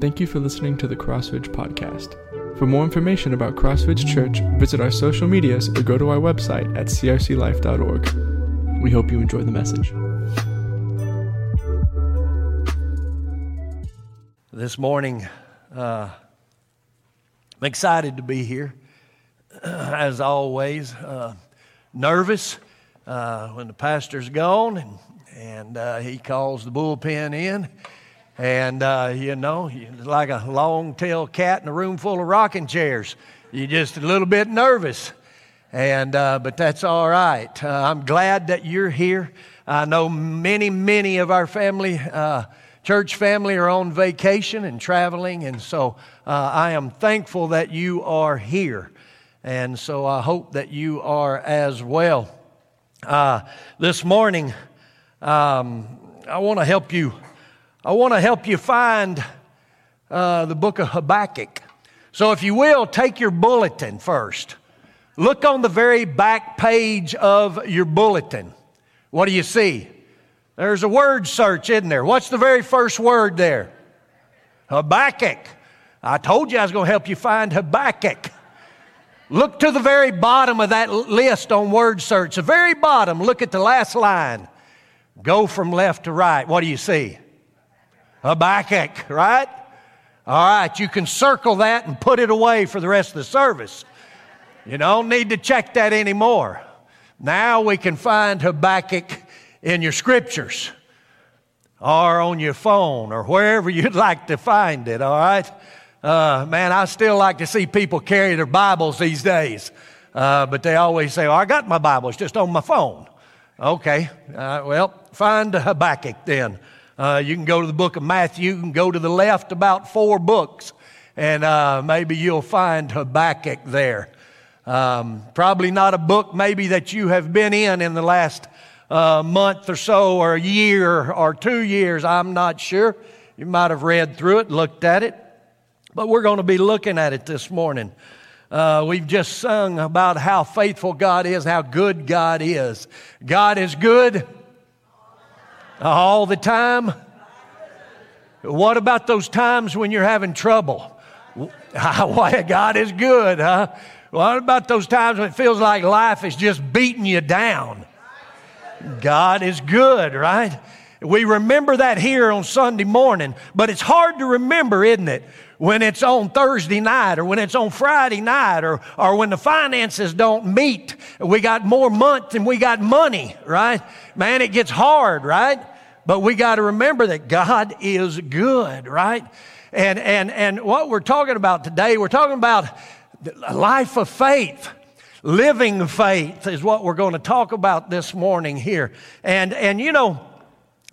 Thank you for listening to the Crossridge Podcast. For more information about Crossridge Church, visit our social medias or go to our website at crclife.org. We hope you enjoy the message. This morning, uh, I'm excited to be here, as always. Uh, nervous uh, when the pastor's gone and, and uh, he calls the bullpen in. And, uh, you know, like a long tailed cat in a room full of rocking chairs. You're just a little bit nervous. And, uh, but that's all right. Uh, I'm glad that you're here. I know many, many of our family, uh, church family, are on vacation and traveling. And so uh, I am thankful that you are here. And so I hope that you are as well. Uh, this morning, um, I want to help you I want to help you find uh, the book of Habakkuk. So, if you will, take your bulletin first. Look on the very back page of your bulletin. What do you see? There's a word search, isn't there? What's the very first word there? Habakkuk. I told you I was going to help you find Habakkuk. Look to the very bottom of that list on word search. The very bottom, look at the last line. Go from left to right. What do you see? Habakkuk, right? All right, you can circle that and put it away for the rest of the service. You don't need to check that anymore. Now we can find Habakkuk in your scriptures or on your phone or wherever you'd like to find it, all right? Uh, man, I still like to see people carry their Bibles these days. Uh, but they always say, oh, I got my Bible, it's just on my phone. Okay, uh, well, find Habakkuk then. Uh, you can go to the book of Matthew, you can go to the left about four books, and uh, maybe you'll find Habakkuk there. Um, probably not a book maybe that you have been in in the last uh, month or so, or a year or two years. I'm not sure. You might have read through it, looked at it, but we're going to be looking at it this morning. Uh, we've just sung about how faithful God is, how good God is. God is good all the time? What about those times when you're having trouble? Why God is good, huh? What about those times when it feels like life is just beating you down? God is good, right? We remember that here on Sunday morning, but it's hard to remember, isn't it? When it's on Thursday night or when it's on Friday night or, or when the finances don't meet. We got more month than we got money, right? Man, it gets hard, right? But we got to remember that God is good, right? And, and, and what we're talking about today, we're talking about a life of faith. Living faith is what we're going to talk about this morning here. And, and you know,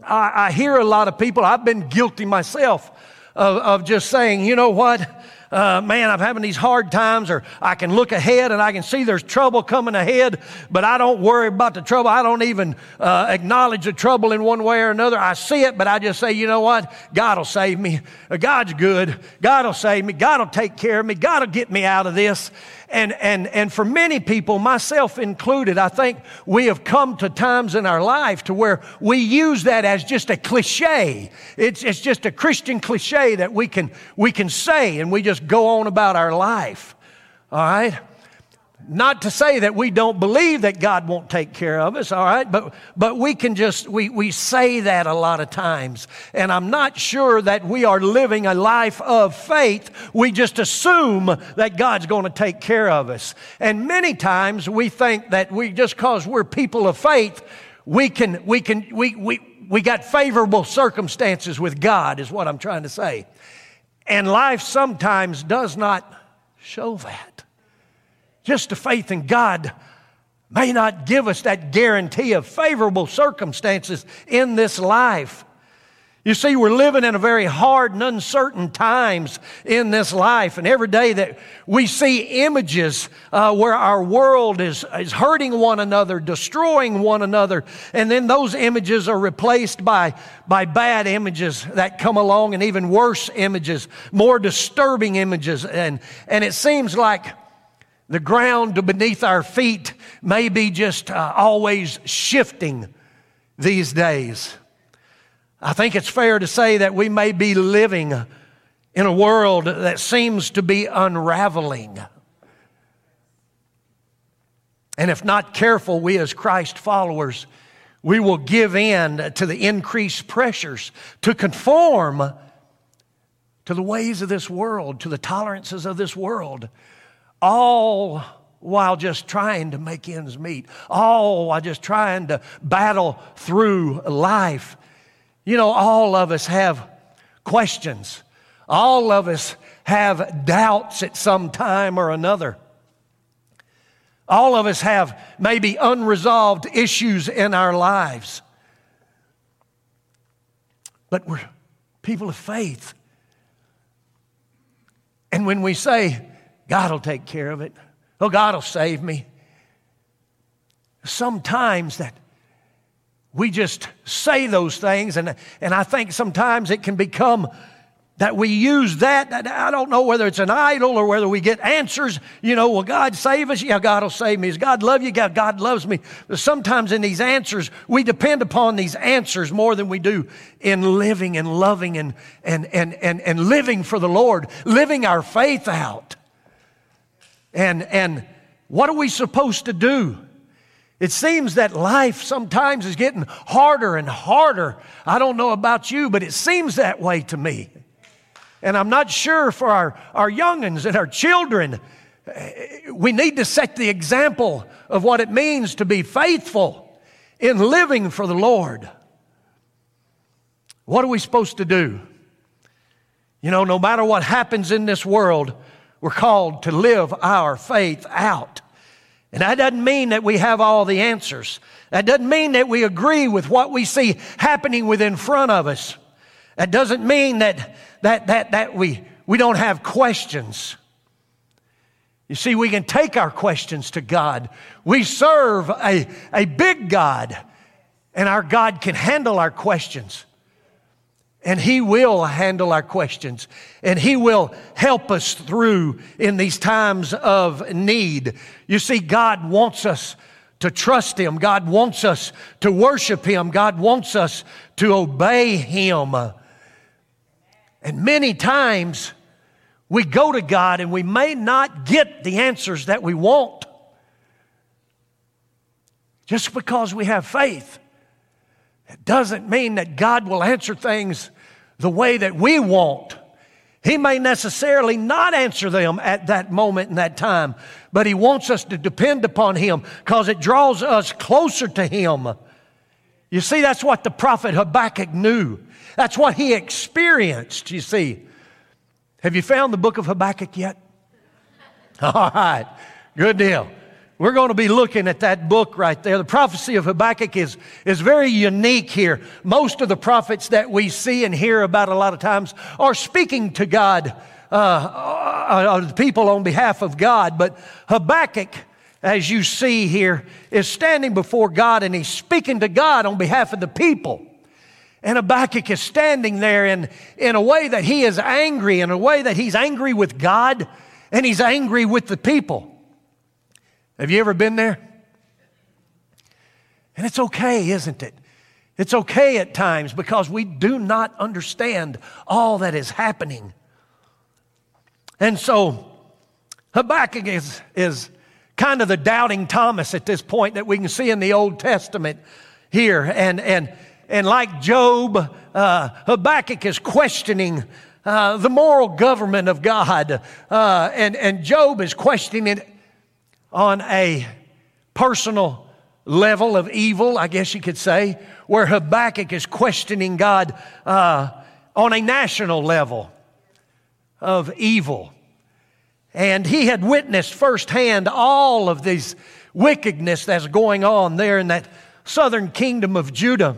I, I hear a lot of people, I've been guilty myself of, of just saying, you know what? uh, man, I'm having these hard times, or I can look ahead and I can see there's trouble coming ahead, but I don't worry about the trouble. I don't even uh, acknowledge the trouble in one way or another. I see it, but I just say, you know what? God will save me. God's good. God will save me. God will take care of me. God will get me out of this. And, and, and for many people, myself included, I think we have come to times in our life to where we use that as just a cliche. It's, it's just a Christian cliche that we can, we can say and we just go on about our life. All right? Not to say that we don't believe that God won't take care of us, all right? But, but we can just, we, we say that a lot of times. And I'm not sure that we are living a life of faith. We just assume that God's going to take care of us. And many times we think that we, just because we're people of faith, we can, we can, we, we, we got favorable circumstances with God, is what I'm trying to say. And life sometimes does not show that. Just a faith in God may not give us that guarantee of favorable circumstances in this life. You see, we're living in a very hard and uncertain times in this life. And every day that we see images uh, where our world is, is hurting one another, destroying one another, and then those images are replaced by, by bad images that come along and even worse images, more disturbing images. And, and it seems like the ground beneath our feet may be just uh, always shifting these days. I think it's fair to say that we may be living in a world that seems to be unraveling. And if not careful, we as Christ followers, we will give in to the increased pressures to conform to the ways of this world, to the tolerances of this world, all while just trying to make ends meet, all while just trying to battle through life. You know, all of us have questions. All of us have doubts at some time or another. All of us have maybe unresolved issues in our lives. But we're people of faith. And when we say, God will take care of it, oh, God will save me, sometimes that we just say those things, and, and I think sometimes it can become that we use that. I don't know whether it's an idol or whether we get answers. You know, will God save us? Yeah, God will save me. Does God love you? Yeah, God loves me. But sometimes in these answers, we depend upon these answers more than we do in living and loving and, and, and, and, and living for the Lord, living our faith out. And, and what are we supposed to do? It seems that life sometimes is getting harder and harder. I don't know about you, but it seems that way to me. And I'm not sure for our, our youngins and our children, we need to set the example of what it means to be faithful in living for the Lord. What are we supposed to do? You know, no matter what happens in this world, we're called to live our faith out. And that doesn't mean that we have all the answers. That doesn't mean that we agree with what we see happening within front of us. That doesn't mean that that, that, that we, we don't have questions. You see, we can take our questions to God. We serve a, a big God, and our God can handle our questions. And He will handle our questions. And He will help us through in these times of need. You see, God wants us to trust Him. God wants us to worship Him. God wants us to obey Him. And many times we go to God and we may not get the answers that we want. Just because we have faith, it doesn't mean that God will answer things the way that we want. He may necessarily not answer them at that moment in that time, but He wants us to depend upon Him because it draws us closer to Him. You see, that's what the prophet Habakkuk knew. That's what he experienced, you see. Have you found the book of Habakkuk yet? All right, good deal. We're going to be looking at that book right there. The prophecy of Habakkuk is, is very unique here. Most of the prophets that we see and hear about a lot of times are speaking to God, uh, uh, uh people on behalf of God. But Habakkuk, as you see here, is standing before God and he's speaking to God on behalf of the people. And Habakkuk is standing there in, in a way that he is angry, in a way that he's angry with God and he's angry with the people. Have you ever been there? And it's okay, isn't it? It's okay at times because we do not understand all that is happening. And so Habakkuk is, is kind of the doubting Thomas at this point that we can see in the Old Testament here. And, and and like Job, uh, Habakkuk is questioning uh, the moral government of God. Uh, and, and Job is questioning on a personal level of evil, I guess you could say, where Habakkuk is questioning God uh, on a national level of evil. And he had witnessed firsthand all of this wickedness that's going on there in that southern kingdom of Judah.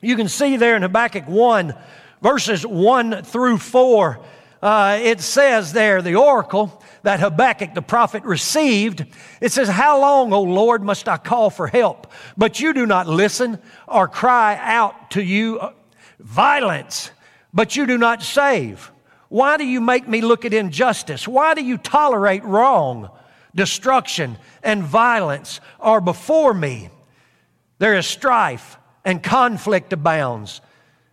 You can see there in Habakkuk 1, verses 1 through 4, uh, it says there, the oracle that Habakkuk the prophet received, it says, How long, O Lord, must I call for help? But you do not listen or cry out to you uh, violence, but you do not save. Why do you make me look at injustice? Why do you tolerate wrong? Destruction and violence are before me. There is strife and conflict abounds.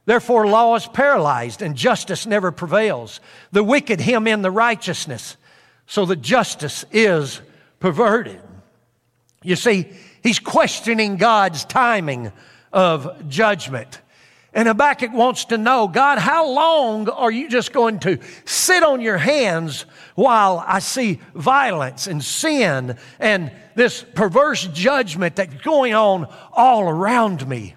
Therefore, law is paralyzed and justice never prevails. The wicked hem in the righteousness, so that justice is perverted. You see, he's questioning God's timing of judgment. And Habakkuk wants to know God, how long are you just going to sit on your hands while I see violence and sin and this perverse judgment that's going on all around me?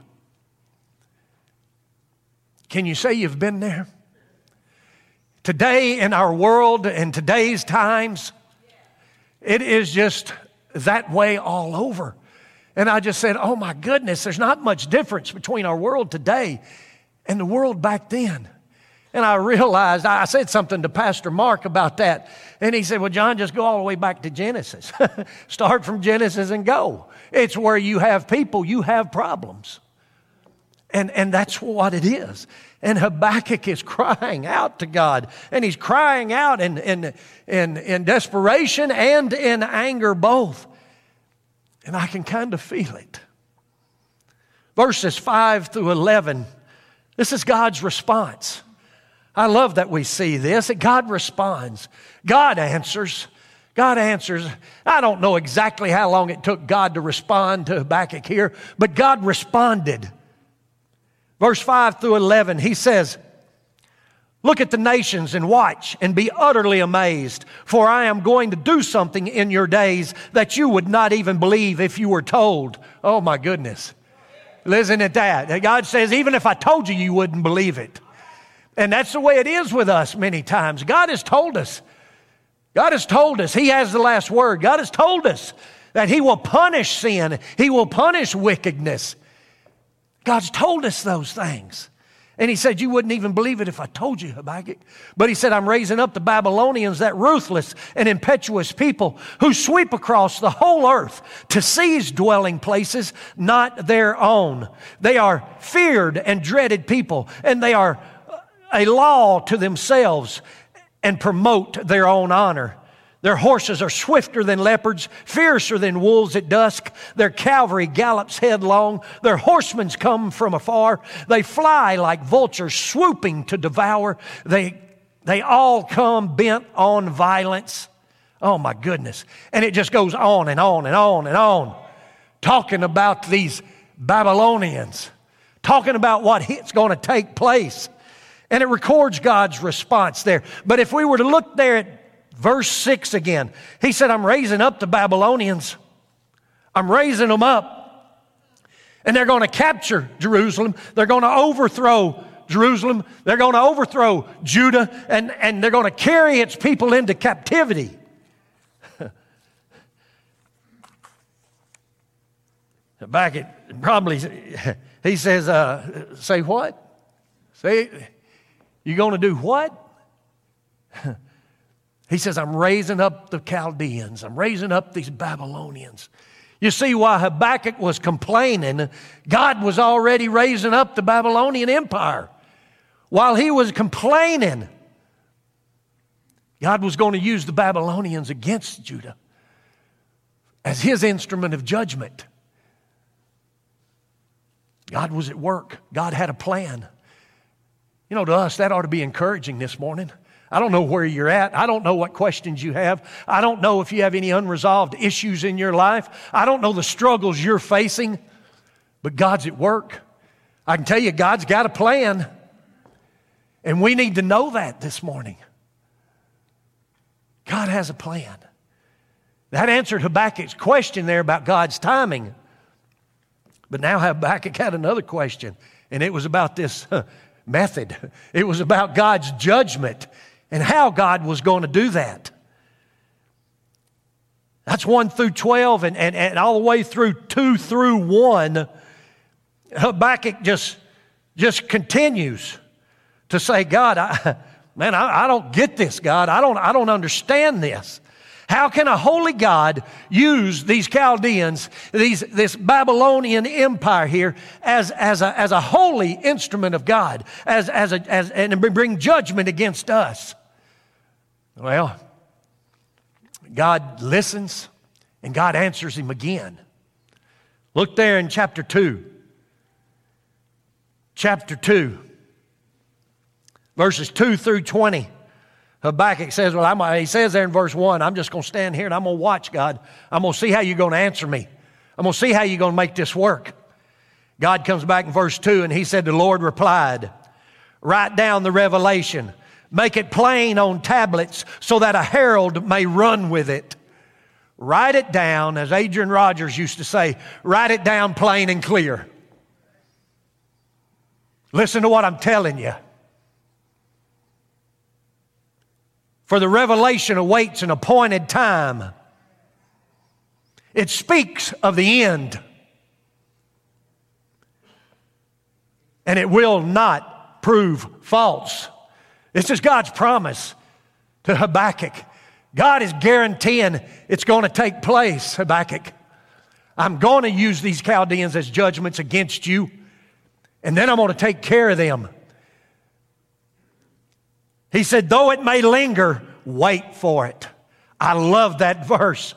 Can you say you've been there? Today in our world, in today's times, it is just that way all over. And I just said, oh my goodness, there's not much difference between our world today and the world back then. And I realized, I said something to Pastor Mark about that. And he said, Well, John, just go all the way back to Genesis. Start from Genesis and go. It's where you have people, you have problems. And, and that's what it is. And Habakkuk is crying out to God. And he's crying out in, in, in, in desperation and in anger both. And I can kind of feel it. Verses 5 through 11, this is God's response. I love that we see this, God responds. God answers. God answers. I don't know exactly how long it took God to respond to Habakkuk here, but God responded. Verse 5 through 11, he says, Look at the nations and watch and be utterly amazed, for I am going to do something in your days that you would not even believe if you were told. Oh my goodness. Listen at that. God says, even if I told you, you wouldn't believe it. And that's the way it is with us many times. God has told us. God has told us. He has the last word. God has told us that He will punish sin, He will punish wickedness. God's told us those things. And he said, You wouldn't even believe it if I told you, Habakkuk. But he said, I'm raising up the Babylonians, that ruthless and impetuous people who sweep across the whole earth to seize dwelling places not their own. They are feared and dreaded people, and they are a law to themselves and promote their own honor. Their horses are swifter than leopards, fiercer than wolves at dusk. Their cavalry gallops headlong. Their horsemen come from afar. They fly like vultures, swooping to devour. They, they all come bent on violence. Oh my goodness. And it just goes on and on and on and on, talking about these Babylonians, talking about what's going to take place. And it records God's response there. But if we were to look there at Verse 6 again. He said, I'm raising up the Babylonians. I'm raising them up. And they're going to capture Jerusalem. They're going to overthrow Jerusalem. They're going to overthrow Judah. And, and they're going to carry its people into captivity. Habakkuk probably, he says, uh, say what? Say, you going to do what? He says, I'm raising up the Chaldeans, I'm raising up these Babylonians. You see, while Habakkuk was complaining, God was already raising up the Babylonian Empire. While he was complaining, God was going to use the Babylonians against Judah as his instrument of judgment. God was at work, God had a plan. You know, to us, that ought to be encouraging this morning. I don't know where you're at. I don't know what questions you have. I don't know if you have any unresolved issues in your life. I don't know the struggles you're facing, but God's at work. I can tell you, God's got a plan. And we need to know that this morning. God has a plan. That answered Habakkuk's question there about God's timing. But now Habakkuk had another question, and it was about this method. It was about God's judgment and how God was going to do that. That's 1 through 12 and, and, and all the way through 2 through 1. Habakkuk just, just continues to say, God, I, man, I, I don't get this, God. I don't, I don't understand this. How can a holy God use these Chaldeans, these, this Babylonian empire here, as, as, a, as a holy instrument of God, as, as a, as, and bring judgment against us? Well, God listens and God answers him again. Look there in chapter 2. Chapter 2. verses 2 through 20. Habakkuk says, Well, I'm, he says there in verse 1, I'm just going to stand here and I'm going to watch God. I'm going to see how you're going to answer me. I'm going to see how you're going to make this work. God comes back in verse 2 and he said, The Lord replied, Write down the revelation, make it plain on tablets so that a herald may run with it. Write it down, as Adrian Rogers used to say, write it down plain and clear. Listen to what I'm telling you. For the revelation awaits an appointed time. It speaks of the end. And it will not prove false. This is God's promise to Habakkuk. God is guaranteeing it's going to take place, Habakkuk. I'm going to use these Chaldeans as judgments against you, and then I'm going to take care of them. He said, though it may linger, wait for it. I love that verse.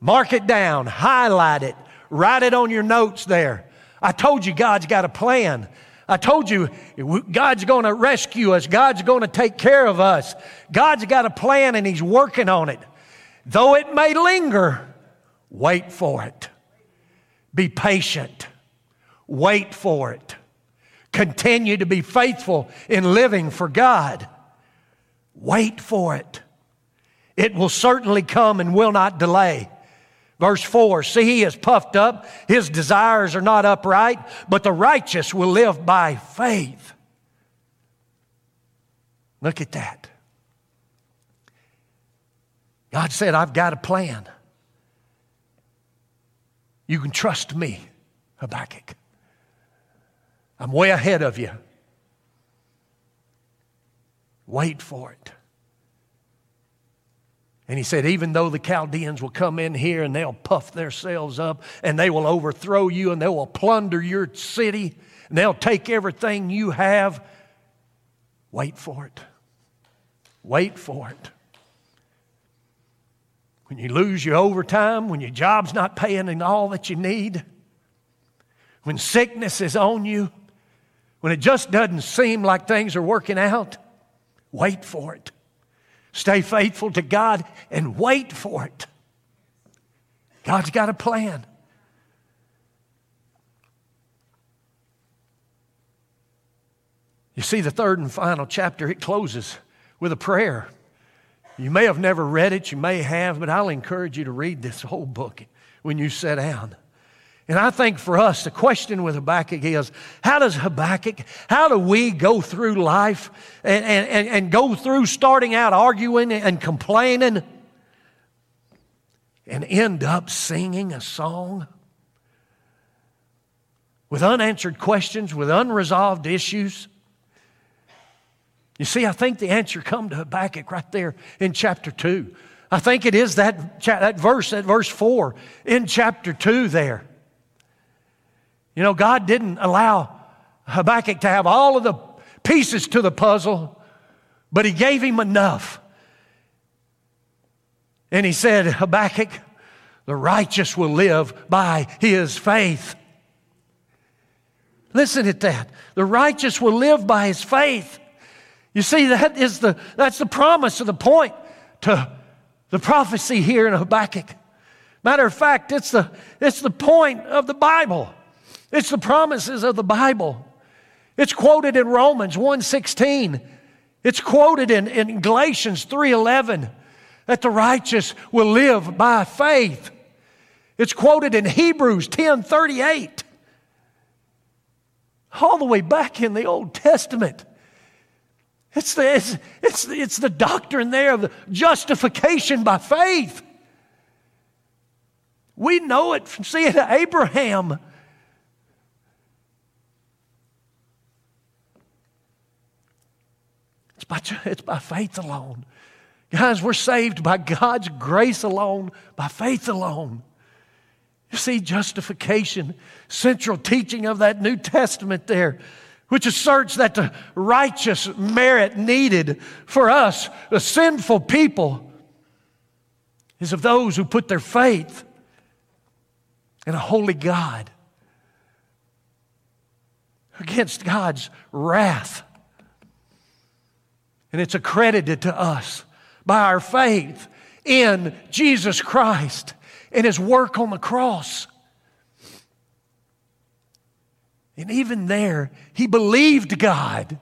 Mark it down, highlight it, write it on your notes there. I told you God's got a plan. I told you, God's going to rescue us. God's going to take care of us. God's got a plan and He's working on it. Though it may linger, wait for it. Be patient. Wait for it. Continue to be faithful in living for God. Wait for it. It will certainly come and will not delay. Verse 4 See, he is puffed up, his desires are not upright, but the righteous will live by faith. Look at that. God said, I've got a plan. You can trust me, Habakkuk. I'm way ahead of you. Wait for it. And he said, even though the Chaldeans will come in here and they'll puff themselves up and they will overthrow you and they will plunder your city and they'll take everything you have, wait for it. Wait for it. When you lose your overtime, when your job's not paying in all that you need, when sickness is on you, when it just doesn't seem like things are working out, wait for it. Stay faithful to God and wait for it. God's got a plan. You see, the third and final chapter, it closes with a prayer. You may have never read it, you may have, but I'll encourage you to read this whole book when you sit down. And I think for us, the question with Habakkuk is how does Habakkuk, how do we go through life and, and, and go through starting out arguing and complaining and end up singing a song with unanswered questions, with unresolved issues? You see, I think the answer come to Habakkuk right there in chapter 2. I think it is that, that verse, that verse 4 in chapter 2 there. You know, God didn't allow Habakkuk to have all of the pieces to the puzzle, but He gave him enough. And He said, Habakkuk, the righteous will live by his faith. Listen at that. The righteous will live by his faith. You see, that is the, that's the promise of the point to the prophecy here in Habakkuk. Matter of fact, it's the, it's the point of the Bible. It's the promises of the Bible. It's quoted in Romans 1:16. It's quoted in, in Galatians 3:11 that the righteous will live by faith. It's quoted in Hebrews 10:38. All the way back in the Old Testament. It's the, it's, it's, it's the doctrine there of the justification by faith. We know it from seeing Abraham by, it's by faith alone. Guys, we're saved by God's grace alone, by faith alone. You see, justification, central teaching of that New Testament there, which asserts that the righteous merit needed for us, the sinful people, is of those who put their faith in a holy God against God's wrath And it's accredited to us by our faith in Jesus Christ and his work on the cross. And even there, he believed God.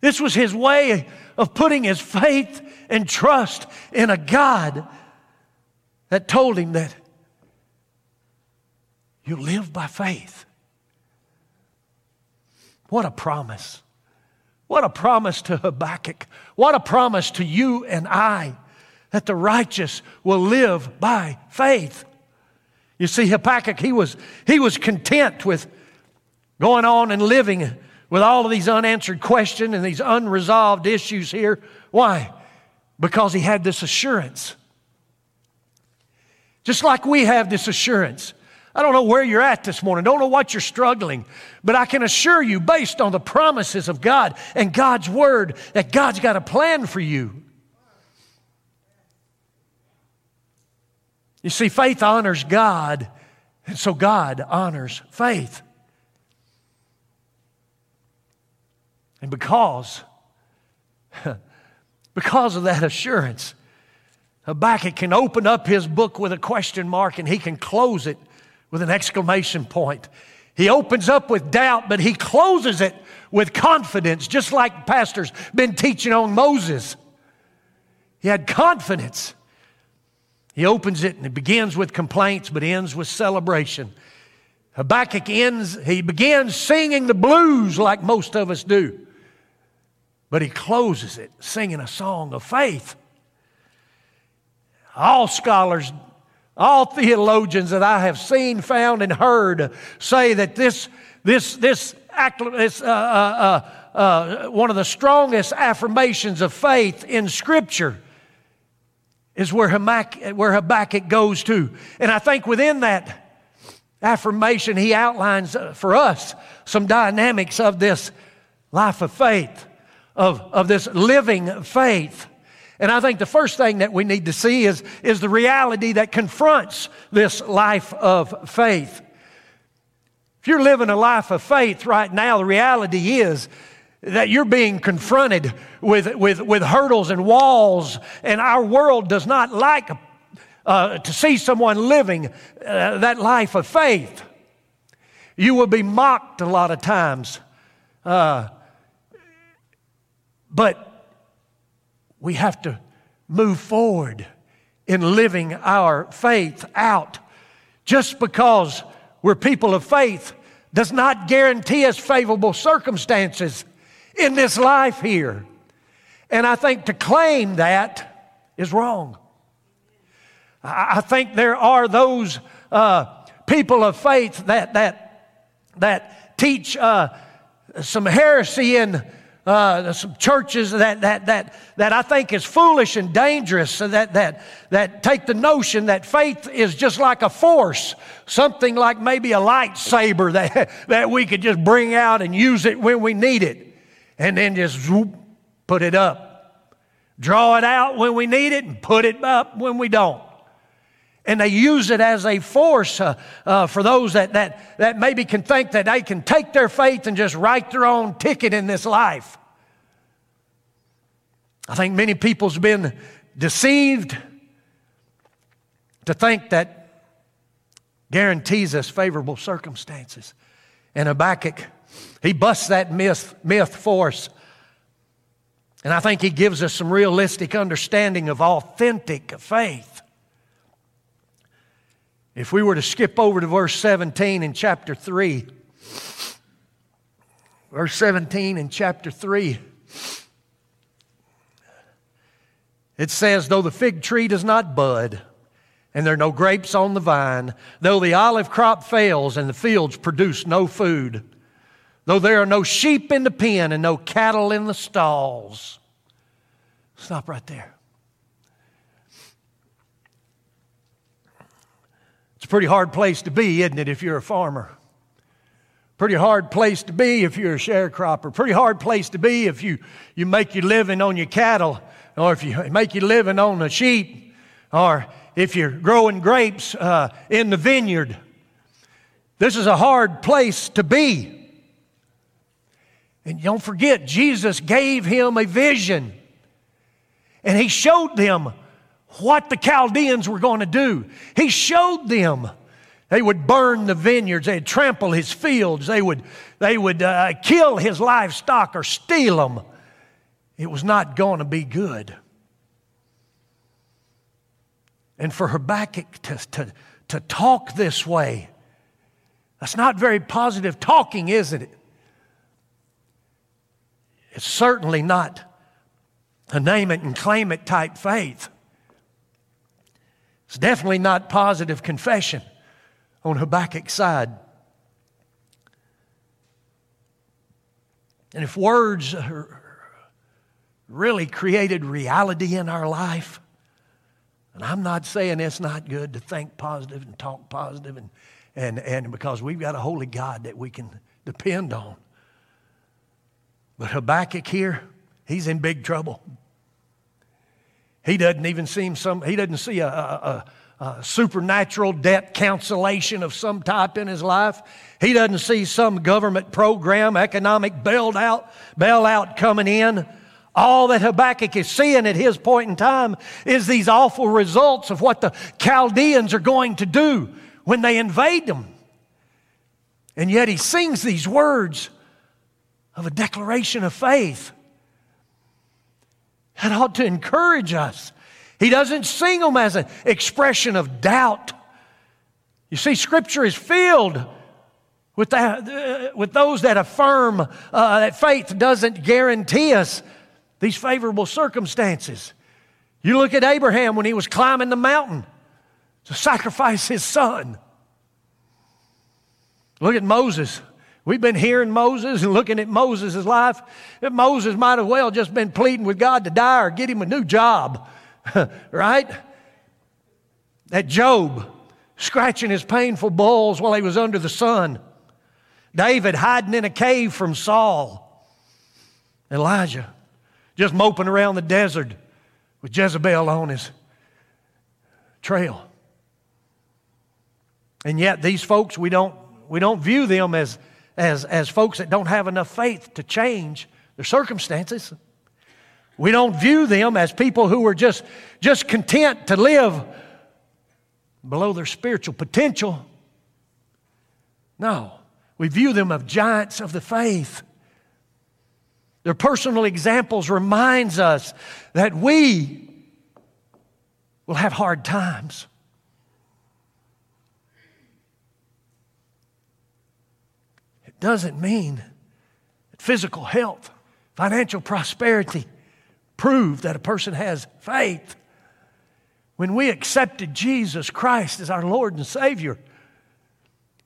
This was his way of putting his faith and trust in a God that told him that you live by faith. What a promise. What a promise to Habakkuk. What a promise to you and I that the righteous will live by faith. You see, Habakkuk, he was, he was content with going on and living with all of these unanswered questions and these unresolved issues here. Why? Because he had this assurance. Just like we have this assurance. I don't know where you're at this morning, don't know what you're struggling, but I can assure you, based on the promises of God and God's word, that God's got a plan for you. You see, faith honors God, and so God honors faith. And because, because of that assurance, Habakkuk can open up his book with a question mark and he can close it with an exclamation point. He opens up with doubt, but he closes it with confidence, just like Pastor's been teaching on Moses. He had confidence. He opens it and it begins with complaints, but ends with celebration. Habakkuk ends, he begins singing the blues like most of us do, but he closes it singing a song of faith. All scholars, all theologians that I have seen, found, and heard say that this, this, this, this uh, uh, uh, uh, one of the strongest affirmations of faith in Scripture is where Habakkuk, where Habakkuk goes to. And I think within that affirmation, he outlines uh, for us some dynamics of this life of faith, of, of this living faith. And I think the first thing that we need to see is, is the reality that confronts this life of faith. If you're living a life of faith right now, the reality is that you're being confronted with, with, with hurdles and walls, and our world does not like uh, to see someone living uh, that life of faith. You will be mocked a lot of times. Uh, but we have to move forward in living our faith out. Just because we're people of faith does not guarantee us favorable circumstances in this life here. And I think to claim that is wrong. I think there are those uh, people of faith that, that, that teach uh, some heresy in uh, some churches that, that, that, that I think is foolish and dangerous, that, that, that take the notion that faith is just like a force, something like maybe a lightsaber that, that we could just bring out and use it when we need it, and then just whoop, put it up. Draw it out when we need it and put it up when we don't and they use it as a force uh, uh, for those that, that, that maybe can think that they can take their faith and just write their own ticket in this life. I think many people's been deceived to think that guarantees us favorable circumstances. And Habakkuk, he busts that myth, myth for us. And I think he gives us some realistic understanding of authentic faith. If we were to skip over to verse 17 in chapter 3, verse 17 in chapter 3, it says, Though the fig tree does not bud, and there are no grapes on the vine, though the olive crop fails and the fields produce no food, though there are no sheep in the pen and no cattle in the stalls. Stop right there. It's a pretty hard place to be, isn't it, if you're a farmer? Pretty hard place to be if you're a sharecropper. Pretty hard place to be if you, you make your living on your cattle, or if you make your living on the sheep, or if you're growing grapes uh, in the vineyard. This is a hard place to be. And don't forget, Jesus gave him a vision. And he showed them what the Chaldeans were going to do. He showed them. They would burn the vineyards, they'd trample his fields, they would, they would uh, kill his livestock or steal them. It was not going to be good. And for Habakkuk to, to, to talk this way, that's not very positive talking, isn't it? It's certainly not a name it and claim it type faith. It's definitely not positive confession on Habakkuk's side. And if words really created reality in our life, and I'm not saying it's not good to think positive and talk positive and, and, and because we've got a holy God that we can depend on. But Habakkuk here, he's in big trouble. He doesn't even seem some, he doesn't see a, a, a, a supernatural debt cancellation of some type in his life. He doesn't see some government program, economic bailout, bailout coming in. All that Habakkuk is seeing at his point in time is these awful results of what the Chaldeans are going to do when they invade them. And yet he sings these words of a declaration of faith. That ought to encourage us. He doesn't sing them as an expression of doubt. You see, Scripture is filled with, that, with those that affirm uh, that faith doesn't guarantee us these favorable circumstances. You look at Abraham when he was climbing the mountain to sacrifice his son. Look at Moses We've been hearing Moses and looking at Moses' life. Moses might as well just been pleading with God to die or get him a new job, right? That Job scratching his painful balls while he was under the sun. David hiding in a cave from Saul. Elijah just moping around the desert with Jezebel on his trail. And yet, these folks, we don't, we don't view them as as, as folks that don't have enough faith to change their circumstances. We don't view them as people who are just, just content to live below their spiritual potential. No, we view them as giants of the faith. Their personal examples reminds us that we will have hard times. Doesn't mean that physical health, financial prosperity prove that a person has faith. When we accepted Jesus Christ as our Lord and Savior,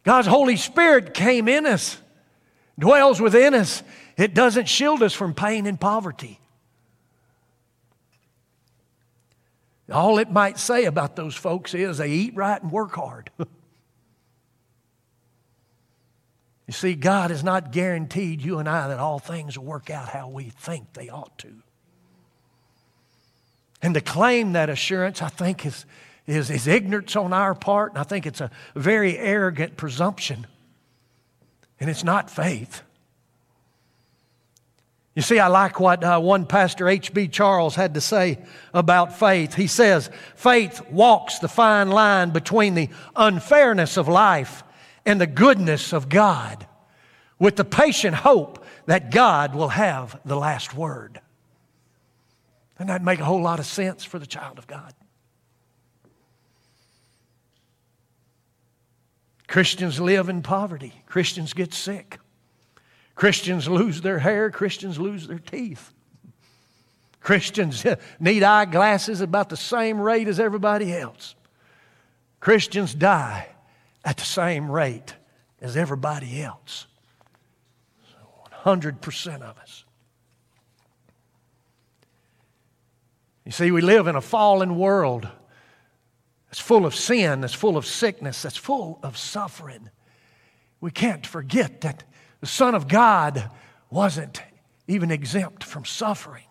God's Holy Spirit came in us, dwells within us. It doesn't shield us from pain and poverty. All it might say about those folks is they eat right and work hard. You see, God has not guaranteed you and I that all things will work out how we think they ought to. And to claim that assurance, I think, is, is, is ignorance on our part, and I think it's a very arrogant presumption. And it's not faith. You see, I like what uh, one pastor, H.B. Charles, had to say about faith. He says, Faith walks the fine line between the unfairness of life and the goodness of God with the patient hope that God will have the last word. Doesn't that make a whole lot of sense for the child of God? Christians live in poverty. Christians get sick. Christians lose their hair. Christians lose their teeth. Christians need eyeglasses about the same rate as everybody else. Christians die at the same rate as everybody else. So 100% of us. You see, we live in a fallen world that's full of sin, that's full of sickness, that's full of suffering. We can't forget that the Son of God wasn't even exempt from suffering.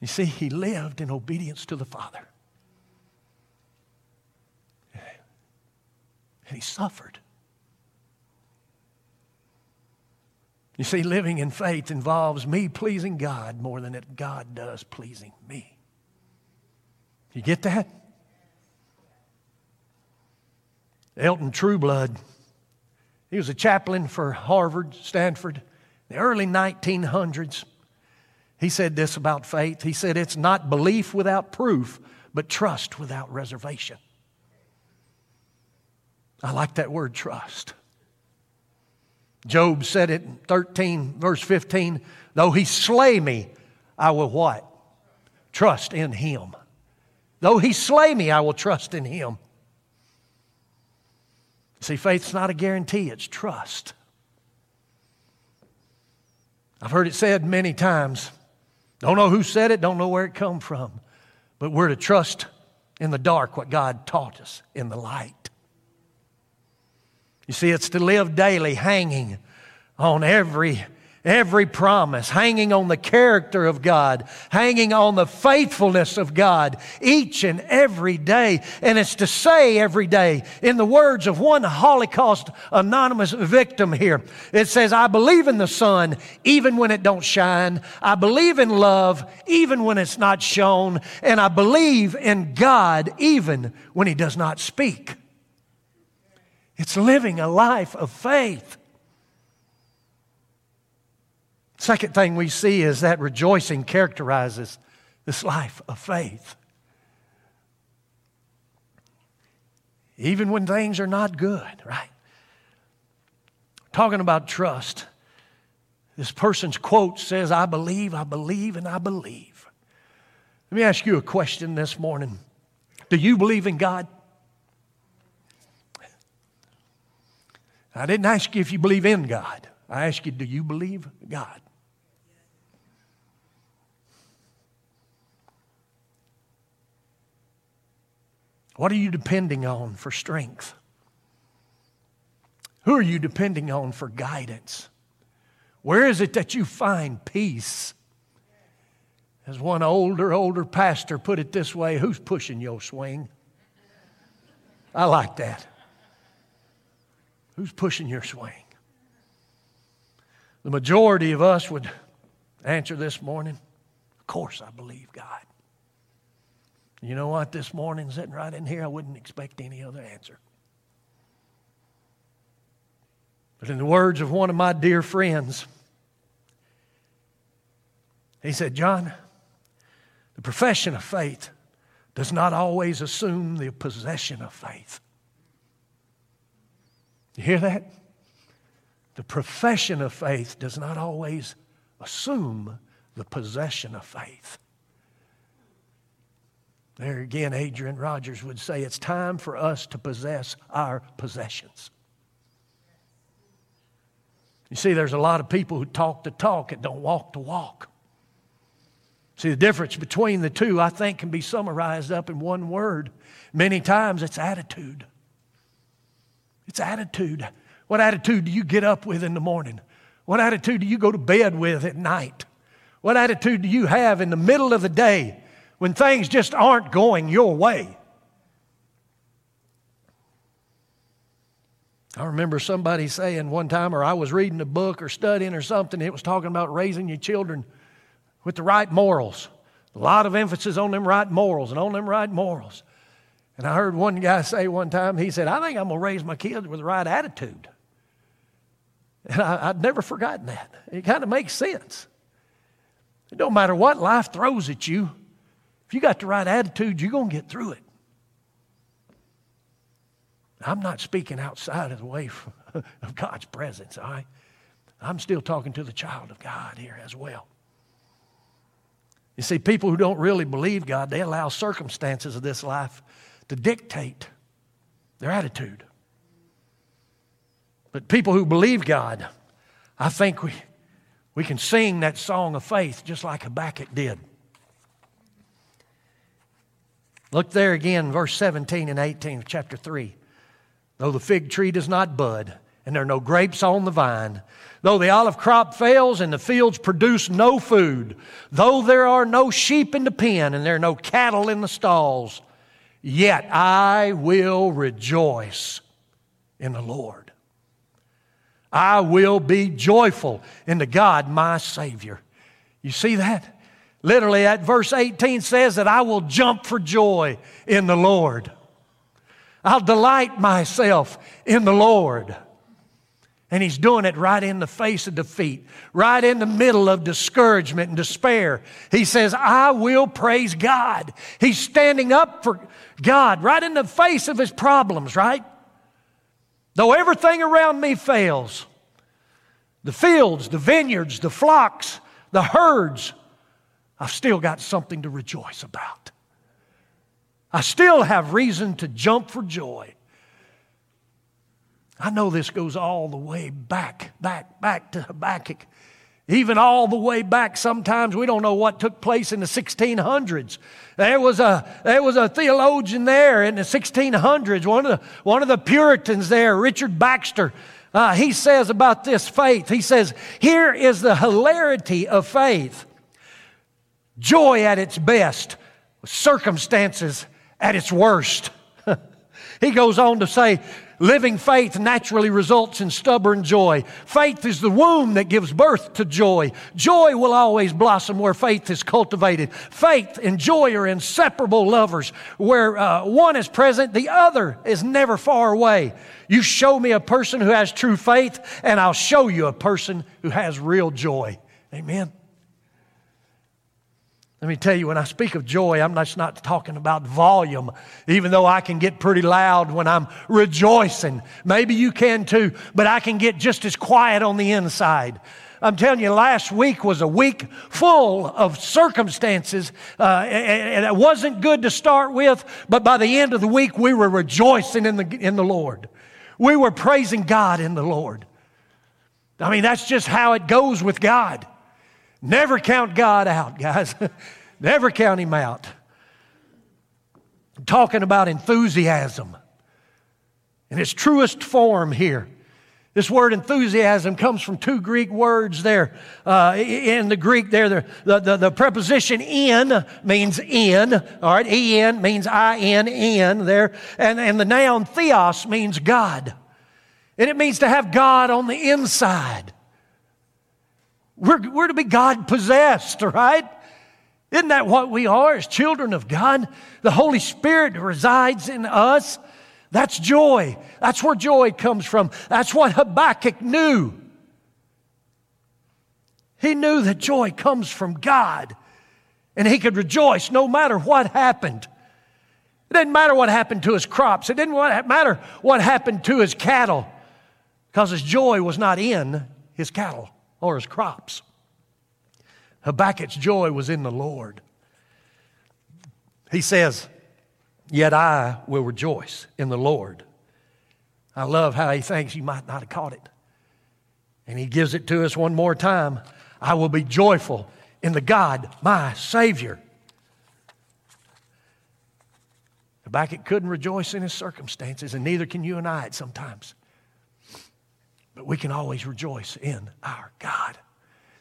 You see, he lived in obedience to the Father. And he suffered. You see, living in faith involves me pleasing God more than it God does pleasing me. You get that? Elton Trueblood, he was a chaplain for Harvard, Stanford, the early 1900s. He said this about faith. He said, It's not belief without proof, but trust without reservation. I like that word trust. Job said it in 13, verse 15, though he slay me, I will what? Trust in him. Though he slay me, I will trust in him. See, faith's not a guarantee, it's trust. I've heard it said many times. Don't know who said it, don't know where it come from. But we're to trust in the dark what God taught us in the light. You see, it's to live daily hanging on every every promise, hanging on the character of God, hanging on the faithfulness of God each and every day. And it's to say every day, in the words of one Holocaust anonymous victim here, it says, I believe in the sun even when it don't shine. I believe in love even when it's not shown. And I believe in God even when he does not speak. It's living a life of faith. Second thing we see is that rejoicing characterizes this life of faith. Even when things are not good, right? Talking about trust, this person's quote says, I believe, I believe, and I believe. Let me ask you a question this morning. Do you believe in God? I didn't ask you if you believe in God. I ask you, do you believe God? What are you depending on for strength? Who are you depending on for guidance? Where is it that you find peace? As one older, older pastor put it this way who's pushing your swing? I like that. Who's pushing your swing? The majority of us would answer this morning, Of course, I believe God. You know what? This morning, sitting right in here, I wouldn't expect any other answer. But in the words of one of my dear friends, he said, John, the profession of faith does not always assume the possession of faith. You hear that? The profession of faith does not always assume the possession of faith. There again, Adrian Rogers would say it's time for us to possess our possessions. You see, there's a lot of people who talk the talk and don't walk the walk. See, the difference between the two, I think, can be summarized up in one word. Many times it's attitude. It's attitude. What attitude do you get up with in the morning? What attitude do you go to bed with at night? What attitude do you have in the middle of the day when things just aren't going your way? I remember somebody saying one time, or I was reading a book or studying or something, it was talking about raising your children with the right morals. A lot of emphasis on them right morals and on them right morals. And I heard one guy say one time, he said, I think I'm going to raise my kids with the right attitude. And I, would never forgotten that. It kind of makes sense. It don't matter what life throws at you, if you got the right attitude, you're going to get through it. I'm not speaking outside of the way of God's presence, all right? I'm still talking to the child of God here as well. You see, people who don't really believe God, they allow circumstances of this life to dictate their attitude. But people who believe God, I think we, we can sing that song of faith just like Habakkuk did. Look there again, verse 17 and 18 of chapter 3. Though the fig tree does not bud, and there are no grapes on the vine, though the olive crop fails and the fields produce no food, though there are no sheep in the pen and there are no cattle in the stalls, Yet I will rejoice in the Lord. I will be joyful in the God, my Savior. You see that? Literally, at verse 18 says that I will jump for joy in the Lord. I'll delight myself in the Lord. And he's doing it right in the face of defeat, right in the middle of discouragement and despair. He says, I will praise God. He's standing up for God right in the face of his problems, right? Though everything around me fails the fields, the vineyards, the flocks, the herds I've still got something to rejoice about. I still have reason to jump for joy. I know this goes all the way back, back, back to Habakkuk. Even all the way back, sometimes we don't know what took place in the 1600s. There was a, there was a theologian there in the 1600s, one of the, one of the Puritans there, Richard Baxter. Uh, he says about this faith, he says, Here is the hilarity of faith joy at its best, circumstances at its worst. he goes on to say, Living faith naturally results in stubborn joy. Faith is the womb that gives birth to joy. Joy will always blossom where faith is cultivated. Faith and joy are inseparable lovers. Where uh, one is present, the other is never far away. You show me a person who has true faith, and I'll show you a person who has real joy. Amen. Let me tell you, when I speak of joy, I'm just not talking about volume, even though I can get pretty loud when I'm rejoicing. Maybe you can too, but I can get just as quiet on the inside. I'm telling you, last week was a week full of circumstances, uh, and it wasn't good to start with, but by the end of the week, we were rejoicing in the, in the Lord. We were praising God in the Lord. I mean, that's just how it goes with God. Never count God out, guys. Never count Him out. I'm talking about enthusiasm in its truest form here. This word enthusiasm comes from two Greek words there. Uh, in the Greek, there, the, the, the, preposition in means in, all right? En means I N N there. And, and the noun theos means God. And it means to have God on the inside. We're, we're to be God possessed, right? Isn't that what we are as children of God? The Holy Spirit resides in us. That's joy. That's where joy comes from. That's what Habakkuk knew. He knew that joy comes from God and he could rejoice no matter what happened. It didn't matter what happened to his crops, it didn't matter what happened to his cattle because his joy was not in his cattle or his crops. Habakkuk's joy was in the Lord. He says, Yet I will rejoice in the Lord. I love how he thinks you might not have caught it. And he gives it to us one more time. I will be joyful in the God, my Savior. Habakkuk couldn't rejoice in his circumstances, and neither can you and I at sometimes. But we can always rejoice in our God,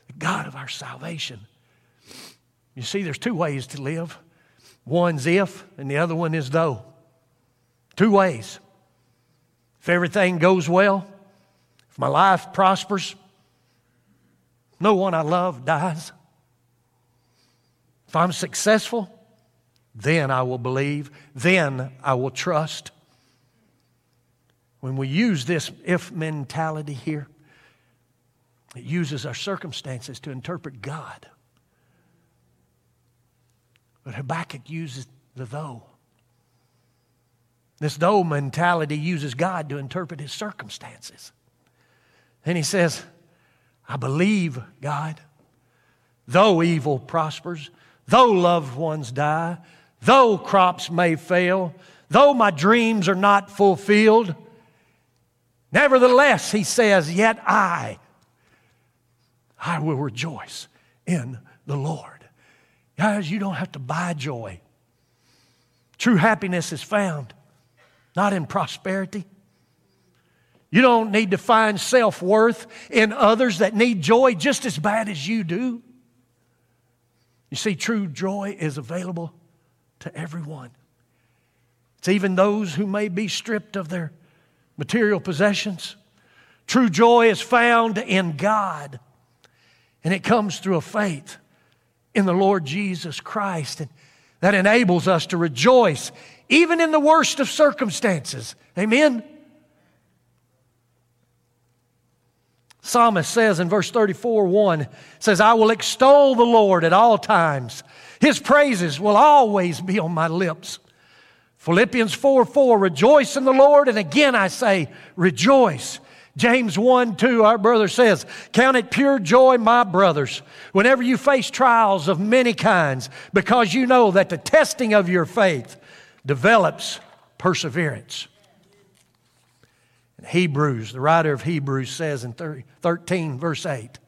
the God of our salvation. You see, there's two ways to live one's if, and the other one is though. Two ways. If everything goes well, if my life prospers, no one I love dies. If I'm successful, then I will believe, then I will trust. When we use this if mentality here, it uses our circumstances to interpret God. But Habakkuk uses the though. This though mentality uses God to interpret his circumstances. And he says, I believe God, though evil prospers, though loved ones die, though crops may fail, though my dreams are not fulfilled, Nevertheless, he says, Yet I, I will rejoice in the Lord. Guys, you don't have to buy joy. True happiness is found not in prosperity. You don't need to find self worth in others that need joy just as bad as you do. You see, true joy is available to everyone. It's even those who may be stripped of their material possessions, True joy is found in God, and it comes through a faith in the Lord Jesus Christ. And that enables us to rejoice even in the worst of circumstances. Amen. Psalmist says in verse 34 1 says, I will extol the Lord at all times. His praises will always be on my lips. Philippians 4 4, rejoice in the Lord. And again I say, rejoice. James 1 2, our brother says, Count it pure joy, my brothers, whenever you face trials of many kinds, because you know that the testing of your faith develops perseverance. Hebrews, the writer of Hebrews says in 13, verse 8,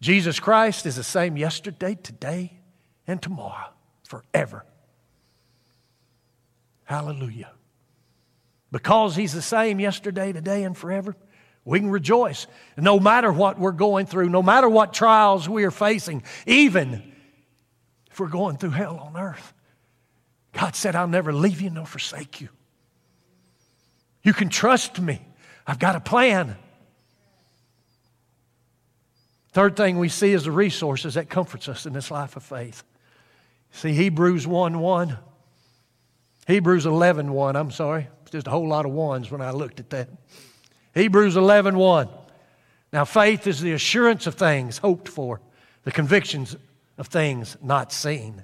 Jesus Christ is the same yesterday, today, and tomorrow, forever. Hallelujah. Because he's the same yesterday, today, and forever, we can rejoice. No matter what we're going through, no matter what trials we are facing, even if we're going through hell on earth, God said, I'll never leave you nor forsake you. You can trust me. I've got a plan. Third thing we see is the resources that comforts us in this life of faith. See Hebrews 1 1. Hebrews 11 1, I'm sorry. Just a whole lot of ones when I looked at that. Hebrews 11 1. Now, faith is the assurance of things hoped for, the convictions of things not seen.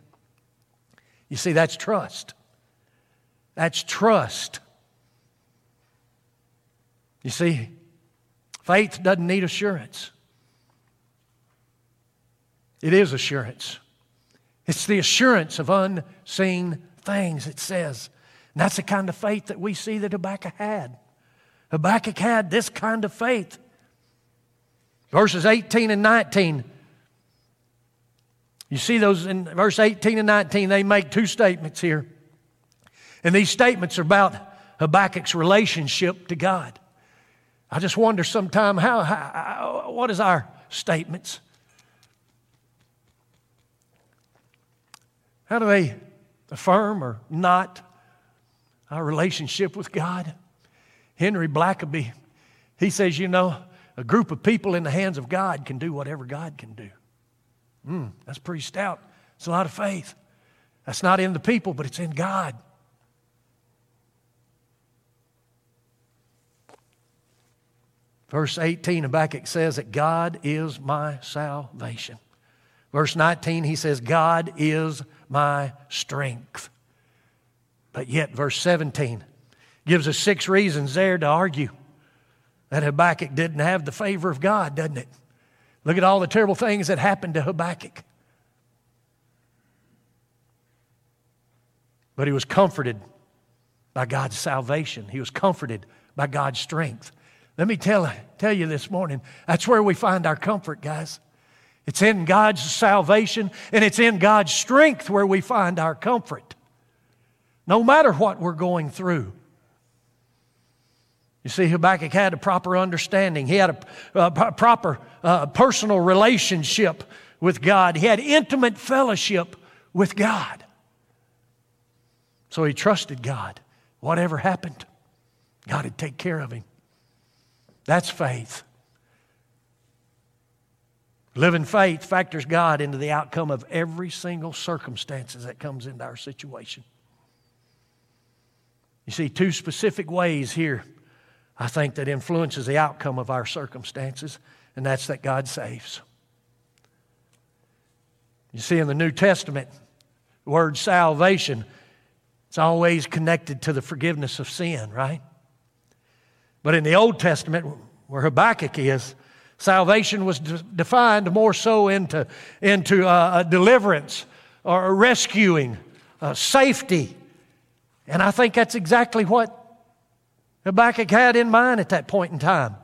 You see, that's trust. That's trust. You see, faith doesn't need assurance. It is assurance. It's the assurance of unseen things, it says. And that's the kind of faith that we see that Habakkuk had. Habakkuk had this kind of faith. Verses 18 and 19. You see those in verse 18 and 19, they make two statements here. And these statements are about Habakkuk's relationship to God. I just wonder sometime how, how what is our statements? How do they affirm or not our relationship with God? Henry Blackaby, he says, you know, a group of people in the hands of God can do whatever God can do. Mm, that's pretty stout. It's a lot of faith. That's not in the people, but it's in God. Verse 18, Habakkuk says that God is my salvation. Verse 19, he says, God is my strength. But yet, verse 17 gives us six reasons there to argue that Habakkuk didn't have the favor of God, doesn't it? Look at all the terrible things that happened to Habakkuk. But he was comforted by God's salvation, he was comforted by God's strength. Let me tell, tell you this morning that's where we find our comfort, guys. It's in God's salvation and it's in God's strength where we find our comfort. No matter what we're going through. You see, Habakkuk had a proper understanding. He had a, a proper uh, personal relationship with God. He had intimate fellowship with God. So he trusted God. Whatever happened, God would take care of him. That's faith. Living faith factors God into the outcome of every single circumstances that comes into our situation. You see, two specific ways here, I think, that influences the outcome of our circumstances, and that's that God saves. You see, in the New Testament, the word salvation, it's always connected to the forgiveness of sin, right? But in the Old Testament, where Habakkuk is, salvation was de- defined more so into, into uh, deliverance or rescuing, uh, safety. And I think that's exactly what Habakkuk had in mind at that point in time.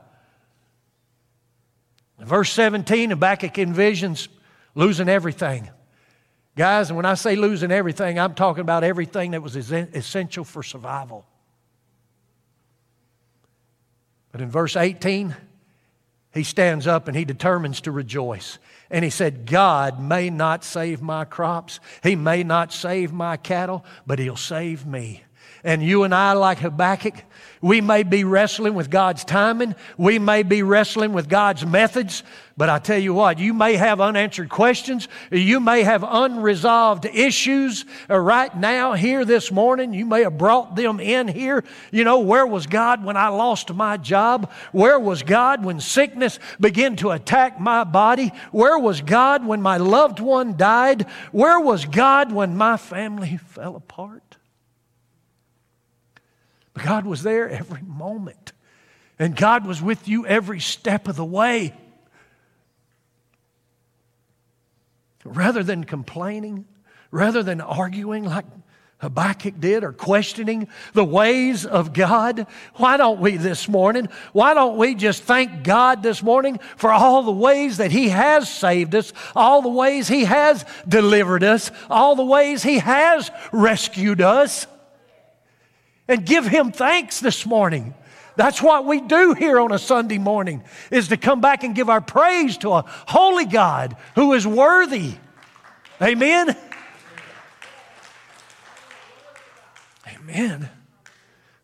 Verse 17, Habakkuk envisions losing everything. Guys, and when I say losing everything, I'm talking about everything that was essential for survival. But in verse 18, he stands up and he determines to rejoice. And he said, God may not save my crops, he may not save my cattle, but he'll save me. And you and I, like Habakkuk, we may be wrestling with God's timing. We may be wrestling with God's methods. But I tell you what, you may have unanswered questions. You may have unresolved issues uh, right now here this morning. You may have brought them in here. You know, where was God when I lost my job? Where was God when sickness began to attack my body? Where was God when my loved one died? Where was God when my family fell apart? But God was there every moment. And God was with you every step of the way. Rather than complaining, rather than arguing like Habakkuk did or questioning the ways of God, why don't we this morning? Why don't we just thank God this morning for all the ways that He has saved us, all the ways He has delivered us, all the ways He has rescued us? And give him thanks this morning. That's what we do here on a Sunday morning is to come back and give our praise to a holy God who is worthy. Amen. Amen.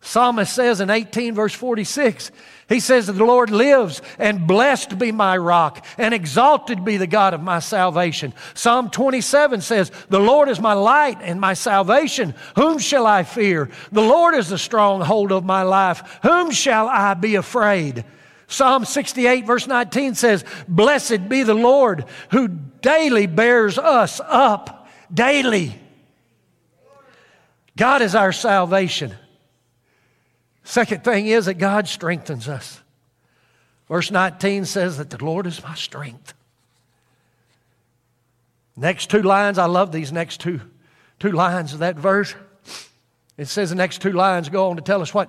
Psalmist says in 18 verse 46, he says that the Lord lives, and blessed be my rock, and exalted be the God of my salvation. Psalm 27 says, The Lord is my light and my salvation. Whom shall I fear? The Lord is the stronghold of my life. Whom shall I be afraid? Psalm 68, verse 19 says, Blessed be the Lord who daily bears us up. Daily. God is our salvation. Second thing is that God strengthens us. Verse 19 says that the Lord is my strength. Next two lines, I love these next two, two lines of that verse. It says the next two lines go on to tell us what,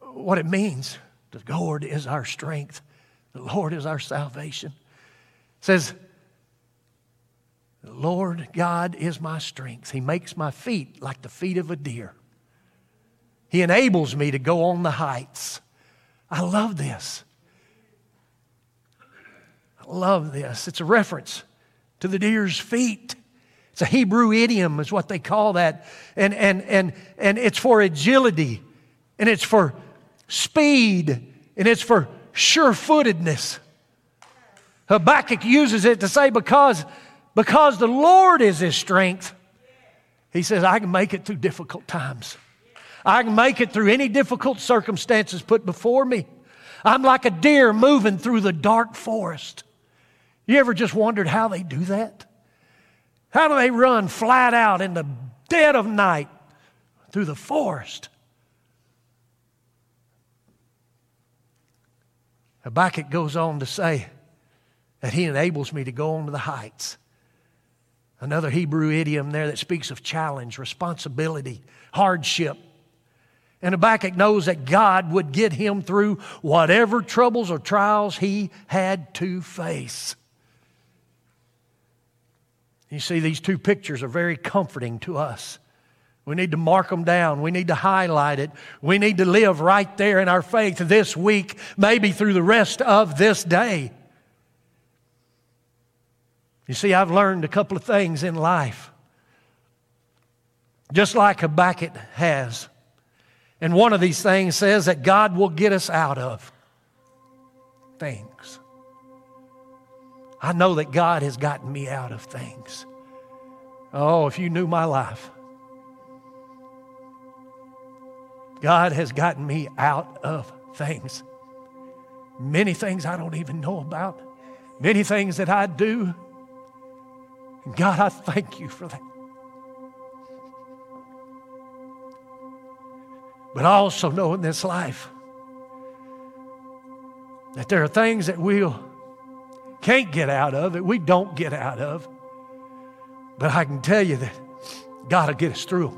what it means. The Lord is our strength. The Lord is our salvation. It says, the Lord God is my strength. He makes my feet like the feet of a deer. He enables me to go on the heights. I love this. I love this. It's a reference to the deer's feet. It's a Hebrew idiom, is what they call that. And, and, and, and it's for agility, and it's for speed, and it's for sure footedness. Habakkuk uses it to say, because, because the Lord is his strength, he says, I can make it through difficult times. I can make it through any difficult circumstances put before me. I'm like a deer moving through the dark forest. You ever just wondered how they do that? How do they run flat out in the dead of night through the forest? Habakkuk goes on to say that he enables me to go on to the heights. Another Hebrew idiom there that speaks of challenge, responsibility, hardship. And Habakkuk knows that God would get him through whatever troubles or trials he had to face. You see, these two pictures are very comforting to us. We need to mark them down. We need to highlight it. We need to live right there in our faith this week, maybe through the rest of this day. You see, I've learned a couple of things in life, just like Habakkuk has. And one of these things says that God will get us out of things. I know that God has gotten me out of things. Oh, if you knew my life, God has gotten me out of things. Many things I don't even know about, many things that I do. God, I thank you for that. But I also know in this life that there are things that we can't get out of, that we don't get out of. But I can tell you that God will get us through.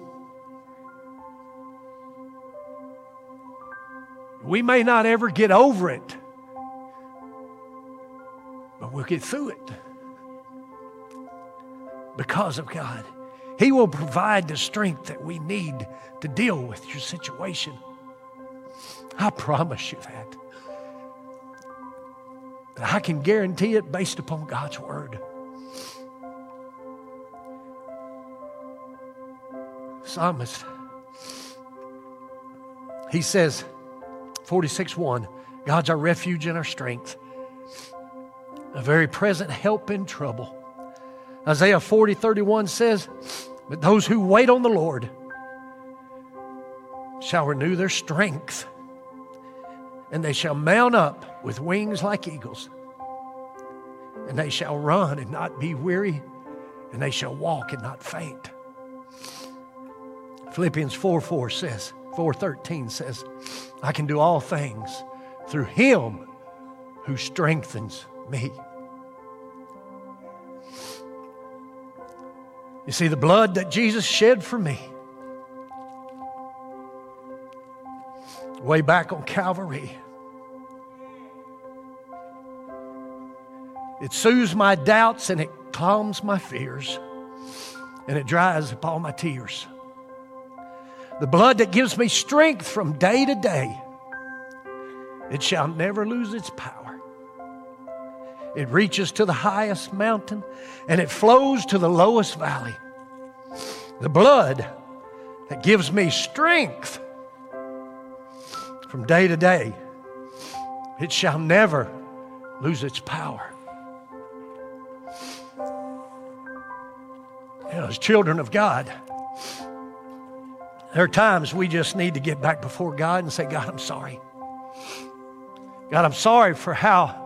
We may not ever get over it, but we'll get through it because of God. He will provide the strength that we need to deal with your situation. I promise you that. I can guarantee it based upon God's word. Psalmist, he says, 46 1, God's our refuge and our strength, a very present help in trouble. Isaiah 40 31 says, But those who wait on the Lord shall renew their strength, and they shall mount up with wings like eagles, and they shall run and not be weary, and they shall walk and not faint. Philippians 4 4 says, 413 says, I can do all things through him who strengthens me. You see, the blood that Jesus shed for me way back on Calvary. It soothes my doubts and it calms my fears and it dries up all my tears. The blood that gives me strength from day to day, it shall never lose its power. It reaches to the highest mountain and it flows to the lowest valley. The blood that gives me strength from day to day, it shall never lose its power. You know, as children of God, there are times we just need to get back before God and say, God, I'm sorry. God, I'm sorry for how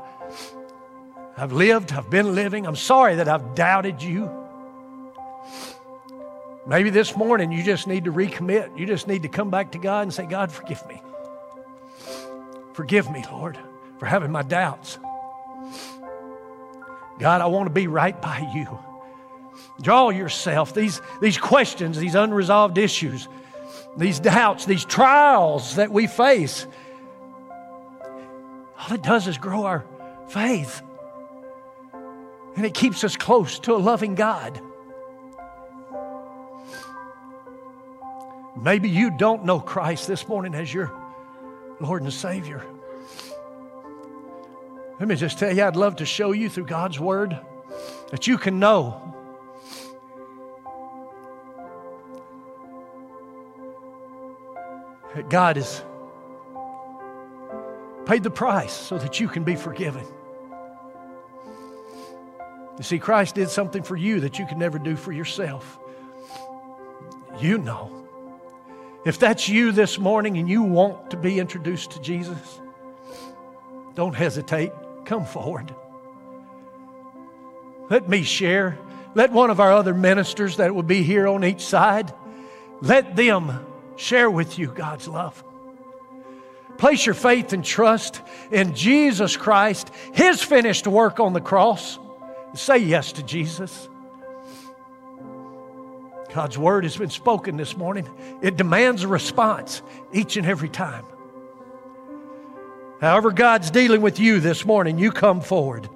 I've lived, I've been living. I'm sorry that I've doubted you. Maybe this morning you just need to recommit. You just need to come back to God and say, God, forgive me. Forgive me, Lord, for having my doubts. God, I want to be right by you. Draw yourself these, these questions, these unresolved issues, these doubts, these trials that we face. All it does is grow our faith. And it keeps us close to a loving God. Maybe you don't know Christ this morning as your Lord and Savior. Let me just tell you, I'd love to show you through God's Word that you can know that God has paid the price so that you can be forgiven. You see, Christ did something for you that you could never do for yourself. You know. If that's you this morning and you want to be introduced to Jesus, don't hesitate. Come forward. Let me share. Let one of our other ministers that will be here on each side, let them share with you God's love. Place your faith and trust in Jesus Christ, His finished work on the cross. Say yes to Jesus. God's word has been spoken this morning. It demands a response each and every time. However, God's dealing with you this morning, you come forward.